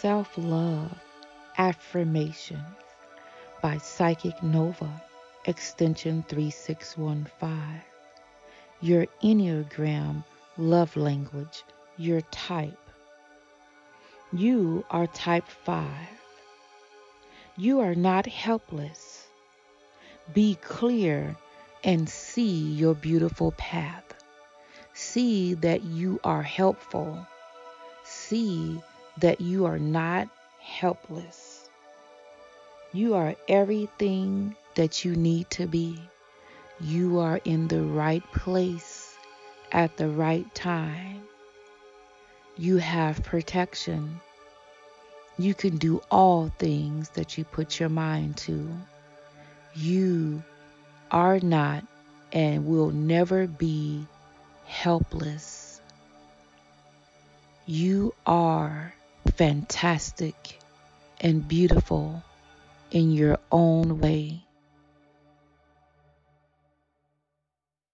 Self Love Affirmations by Psychic Nova, extension 3615. Your Enneagram Love Language, your type. You are type 5. You are not helpless. Be clear and see your beautiful path. See that you are helpful. See that you are not helpless. You are everything that you need to be. You are in the right place at the right time. You have protection. You can do all things that you put your mind to. You are not and will never be helpless. You are fantastic and beautiful in your own way.